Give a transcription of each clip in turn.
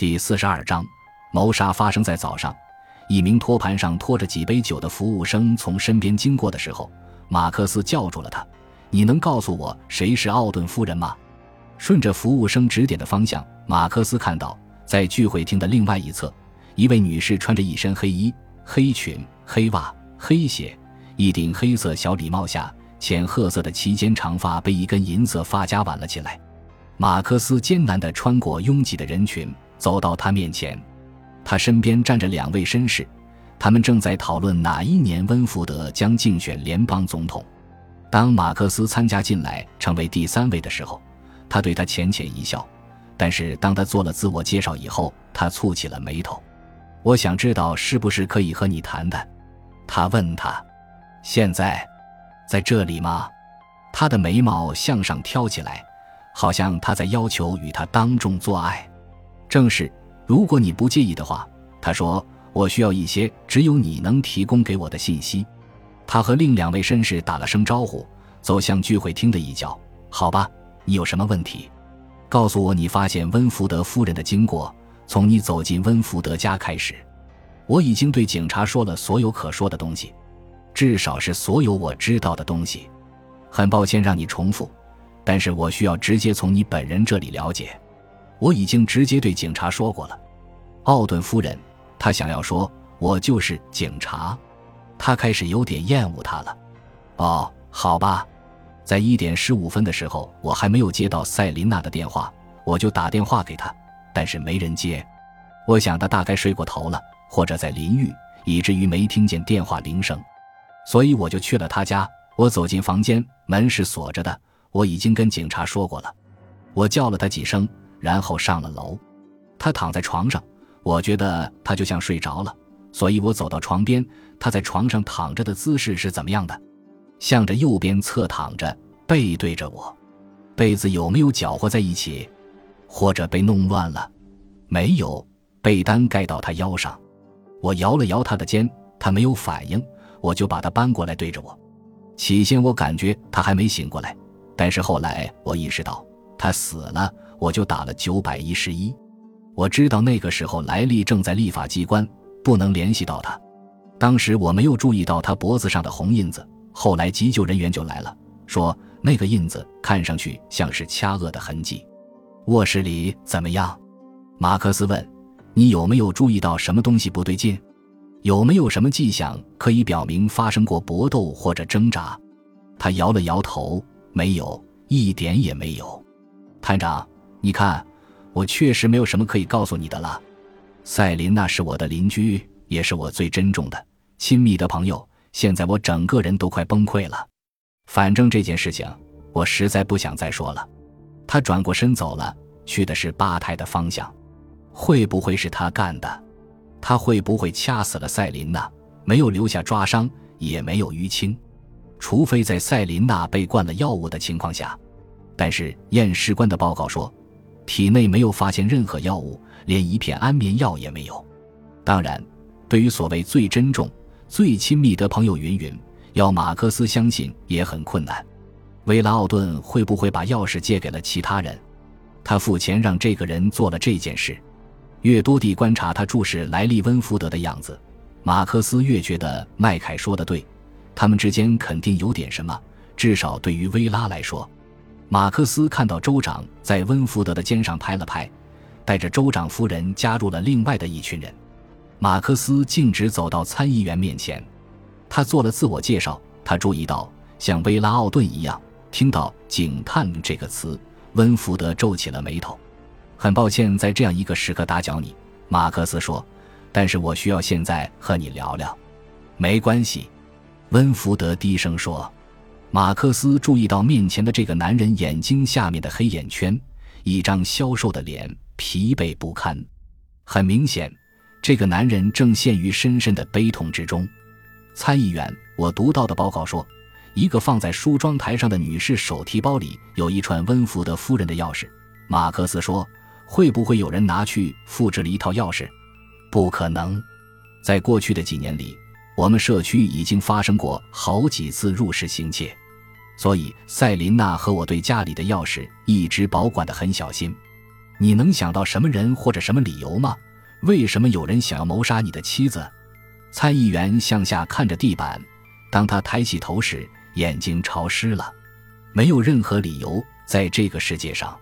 第四十二章，谋杀发生在早上。一名托盘上拖着几杯酒的服务生从身边经过的时候，马克思叫住了他：“你能告诉我谁是奥顿夫人吗？”顺着服务生指点的方向，马克思看到，在聚会厅的另外一侧，一位女士穿着一身黑衣、黑裙、黑袜、黑鞋，一顶黑色小礼帽下，浅褐色的齐肩长发被一根银色发夹挽了起来。马克思艰难地穿过拥挤的人群。走到他面前，他身边站着两位绅士，他们正在讨论哪一年温福德将竞选联邦总统。当马克思参加进来，成为第三位的时候，他对他浅浅一笑。但是当他做了自我介绍以后，他蹙起了眉头。我想知道是不是可以和你谈谈？他问他：“现在，在这里吗？”他的眉毛向上挑起来，好像他在要求与他当众做爱。正是，如果你不介意的话，他说：“我需要一些只有你能提供给我的信息。”他和另两位绅士打了声招呼，走向聚会厅的一角。好吧，你有什么问题？告诉我你发现温福德夫人的经过，从你走进温福德家开始。我已经对警察说了所有可说的东西，至少是所有我知道的东西。很抱歉让你重复，但是我需要直接从你本人这里了解。我已经直接对警察说过了，奥顿夫人，他想要说，我就是警察。他开始有点厌恶他了。哦，好吧，在一点十五分的时候，我还没有接到赛琳娜的电话，我就打电话给她，但是没人接。我想她大概睡过头了，或者在淋浴，以至于没听见电话铃声，所以我就去了她家。我走进房间，门是锁着的。我已经跟警察说过了。我叫了他几声。然后上了楼，他躺在床上，我觉得他就像睡着了，所以我走到床边。他在床上躺着的姿势是怎么样的？向着右边侧躺着，背对着我。被子有没有搅和在一起，或者被弄乱了？没有，被单盖到他腰上。我摇了摇他的肩，他没有反应，我就把他搬过来对着我。起先我感觉他还没醒过来，但是后来我意识到他死了。我就打了九百一十一，我知道那个时候莱利正在立法机关，不能联系到他。当时我没有注意到他脖子上的红印子，后来急救人员就来了，说那个印子看上去像是掐扼的痕迹。卧室里怎么样？马克思问。你有没有注意到什么东西不对劲？有没有什么迹象可以表明发生过搏斗或者挣扎？他摇了摇头，没有，一点也没有。探长。你看，我确实没有什么可以告诉你的了。赛琳娜是我的邻居，也是我最珍重的、亲密的朋友。现在我整个人都快崩溃了。反正这件事情，我实在不想再说了。他转过身走了，去的是吧台的方向。会不会是他干的？他会不会掐死了赛琳娜？没有留下抓伤，也没有淤青，除非在赛琳娜被灌了药物的情况下。但是验尸官的报告说。体内没有发现任何药物，连一片安眠药也没有。当然，对于所谓最珍重、最亲密的朋友云云，要马克思相信也很困难。维拉奥顿会不会把钥匙借给了其他人？他付钱让这个人做了这件事。越多地观察他注视莱利温福德的样子，马克思越觉得麦凯说的对，他们之间肯定有点什么。至少对于薇拉来说。马克思看到州长在温福德的肩上拍了拍，带着州长夫人加入了另外的一群人。马克思径直走到参议员面前，他做了自我介绍。他注意到，像威拉奥顿一样，听到“警探”这个词，温福德皱起了眉头。很抱歉在这样一个时刻打搅你，马克思说，但是我需要现在和你聊聊。没关系，温福德低声说。马克思注意到面前的这个男人眼睛下面的黑眼圈，一张消瘦的脸，疲惫不堪。很明显，这个男人正陷于深深的悲痛之中。参议员，我读到的报告说，一个放在梳妆台上的女士手提包里有一串温福德夫人的钥匙。马克思说：“会不会有人拿去复制了一套钥匙？”不可能。在过去的几年里，我们社区已经发生过好几次入室行窃。所以，赛琳娜和我对家里的钥匙一直保管得很小心。你能想到什么人或者什么理由吗？为什么有人想要谋杀你的妻子？参议员向下看着地板，当他抬起头时，眼睛潮湿了。没有任何理由，在这个世界上，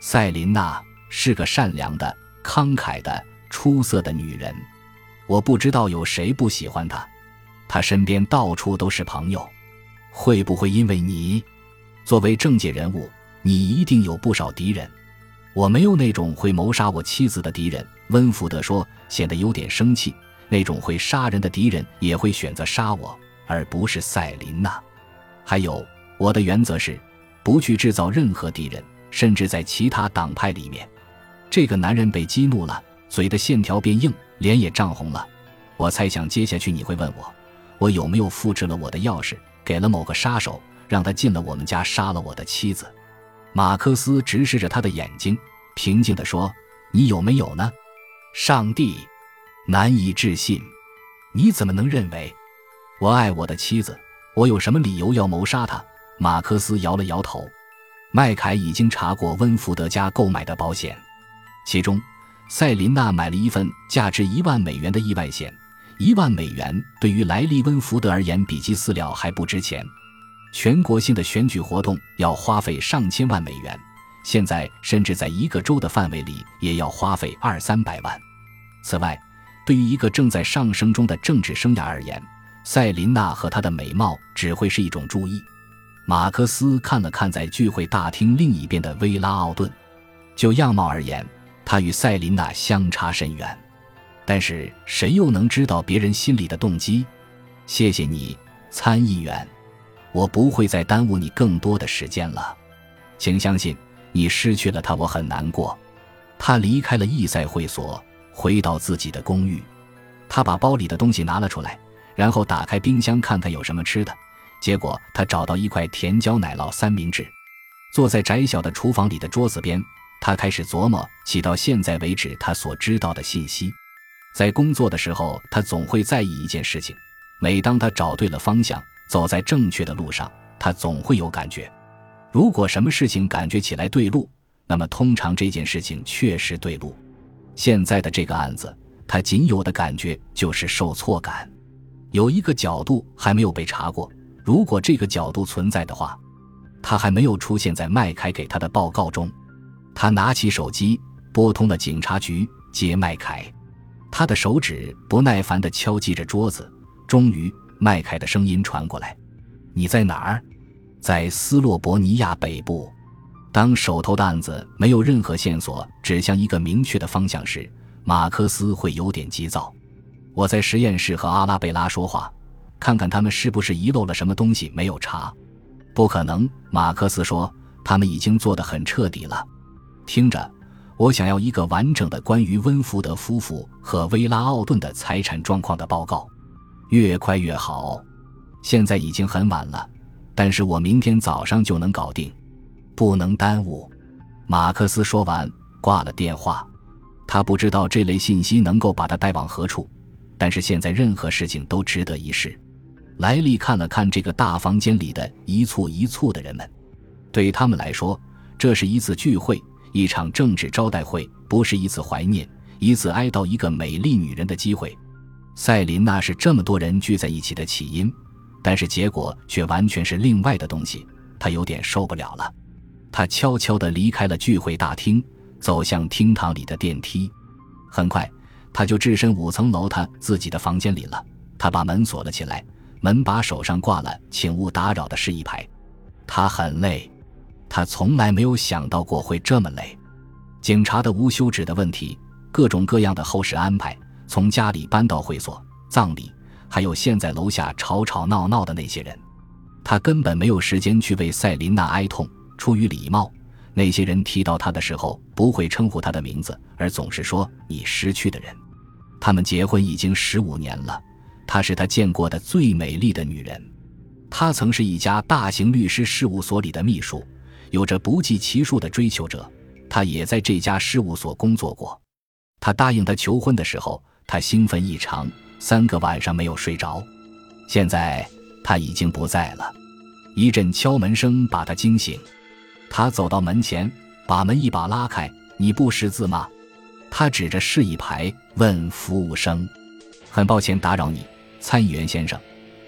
赛琳娜是个善良的、慷慨的、出色的女人。我不知道有谁不喜欢她，她身边到处都是朋友。会不会因为你，作为政界人物，你一定有不少敌人？我没有那种会谋杀我妻子的敌人。温福德说，显得有点生气。那种会杀人的敌人也会选择杀我，而不是赛琳娜。还有，我的原则是，不去制造任何敌人，甚至在其他党派里面。这个男人被激怒了，嘴的线条变硬，脸也涨红了。我猜想接下去你会问我，我有没有复制了我的钥匙，给了某个杀手，让他进了我们家，杀了我的妻子。马克思直视着他的眼睛，平静地说：“你有没有呢？”上帝。难以置信，你怎么能认为我爱我的妻子？我有什么理由要谋杀她？马克思摇了摇头。麦凯已经查过温福德家购买的保险，其中赛琳娜买了一份价值一万美元的意外险。一万美元对于莱利·温福德而言，比基饲料还不值钱。全国性的选举活动要花费上千万美元，现在甚至在一个州的范围里也要花费二三百万。此外，对于一个正在上升中的政治生涯而言，赛琳娜和她的美貌只会是一种注意。马克思看了看在聚会大厅另一边的薇拉奥顿，就样貌而言，他与赛琳娜相差甚远。但是谁又能知道别人心里的动机？谢谢你，参议员，我不会再耽误你更多的时间了。请相信，你失去了他，我很难过。他离开了意赛会所。回到自己的公寓，他把包里的东西拿了出来，然后打开冰箱看看有什么吃的。结果他找到一块甜椒奶酪三明治，坐在窄小的厨房里的桌子边，他开始琢磨起到现在为止他所知道的信息。在工作的时候，他总会在意一件事情：每当他找对了方向，走在正确的路上，他总会有感觉。如果什么事情感觉起来对路，那么通常这件事情确实对路。现在的这个案子，他仅有的感觉就是受挫感。有一个角度还没有被查过，如果这个角度存在的话，他还没有出现在麦凯给他的报告中。他拿起手机，拨通了警察局，接麦凯。他的手指不耐烦地敲击着桌子。终于，麦凯的声音传过来：“你在哪儿？在斯洛伯尼亚北部。”当手头的案子没有任何线索指向一个明确的方向时，马克思会有点急躁。我在实验室和阿拉贝拉说话，看看他们是不是遗漏了什么东西没有查。不可能，马克思说，他们已经做得很彻底了。听着，我想要一个完整的关于温福德夫妇和薇拉奥顿的财产状况的报告，越快越好。现在已经很晚了，但是我明天早上就能搞定。不能耽误，马克思说完，挂了电话。他不知道这类信息能够把他带往何处，但是现在任何事情都值得一试。莱利看了看这个大房间里的一簇一簇的人们，对他们来说，这是一次聚会，一场政治招待会，不是一次怀念、一次哀悼一个美丽女人的机会。赛琳娜是这么多人聚在一起的起因，但是结果却完全是另外的东西。他有点受不了了。他悄悄地离开了聚会大厅，走向厅堂里的电梯。很快，他就置身五层楼他自己的房间里了。他把门锁了起来，门把手上挂了“请勿打扰”的示意牌。他很累，他从来没有想到过会这么累。警察的无休止的问题，各种各样的后事安排，从家里搬到会所、葬礼，还有现在楼下吵吵闹闹的那些人，他根本没有时间去为赛琳娜哀痛。出于礼貌，那些人提到他的时候不会称呼他的名字，而总是说“你失去的人”。他们结婚已经十五年了，她是他见过的最美丽的女人。她曾是一家大型律师事务所里的秘书，有着不计其数的追求者。他也在这家事务所工作过。他答应他求婚的时候，他兴奋异常，三个晚上没有睡着。现在他已经不在了。一阵敲门声把他惊醒。他走到门前，把门一把拉开。你不识字吗？”他指着示意牌问服务生：“很抱歉打扰你，参议员先生，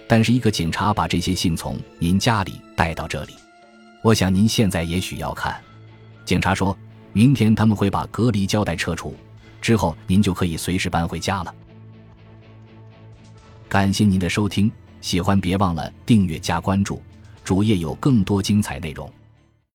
但是一个警察把这些信从您家里带到这里，我想您现在也许要看。”警察说：“明天他们会把隔离胶带撤除，之后您就可以随时搬回家了。”感谢您的收听，喜欢别忘了订阅加关注，主页有更多精彩内容。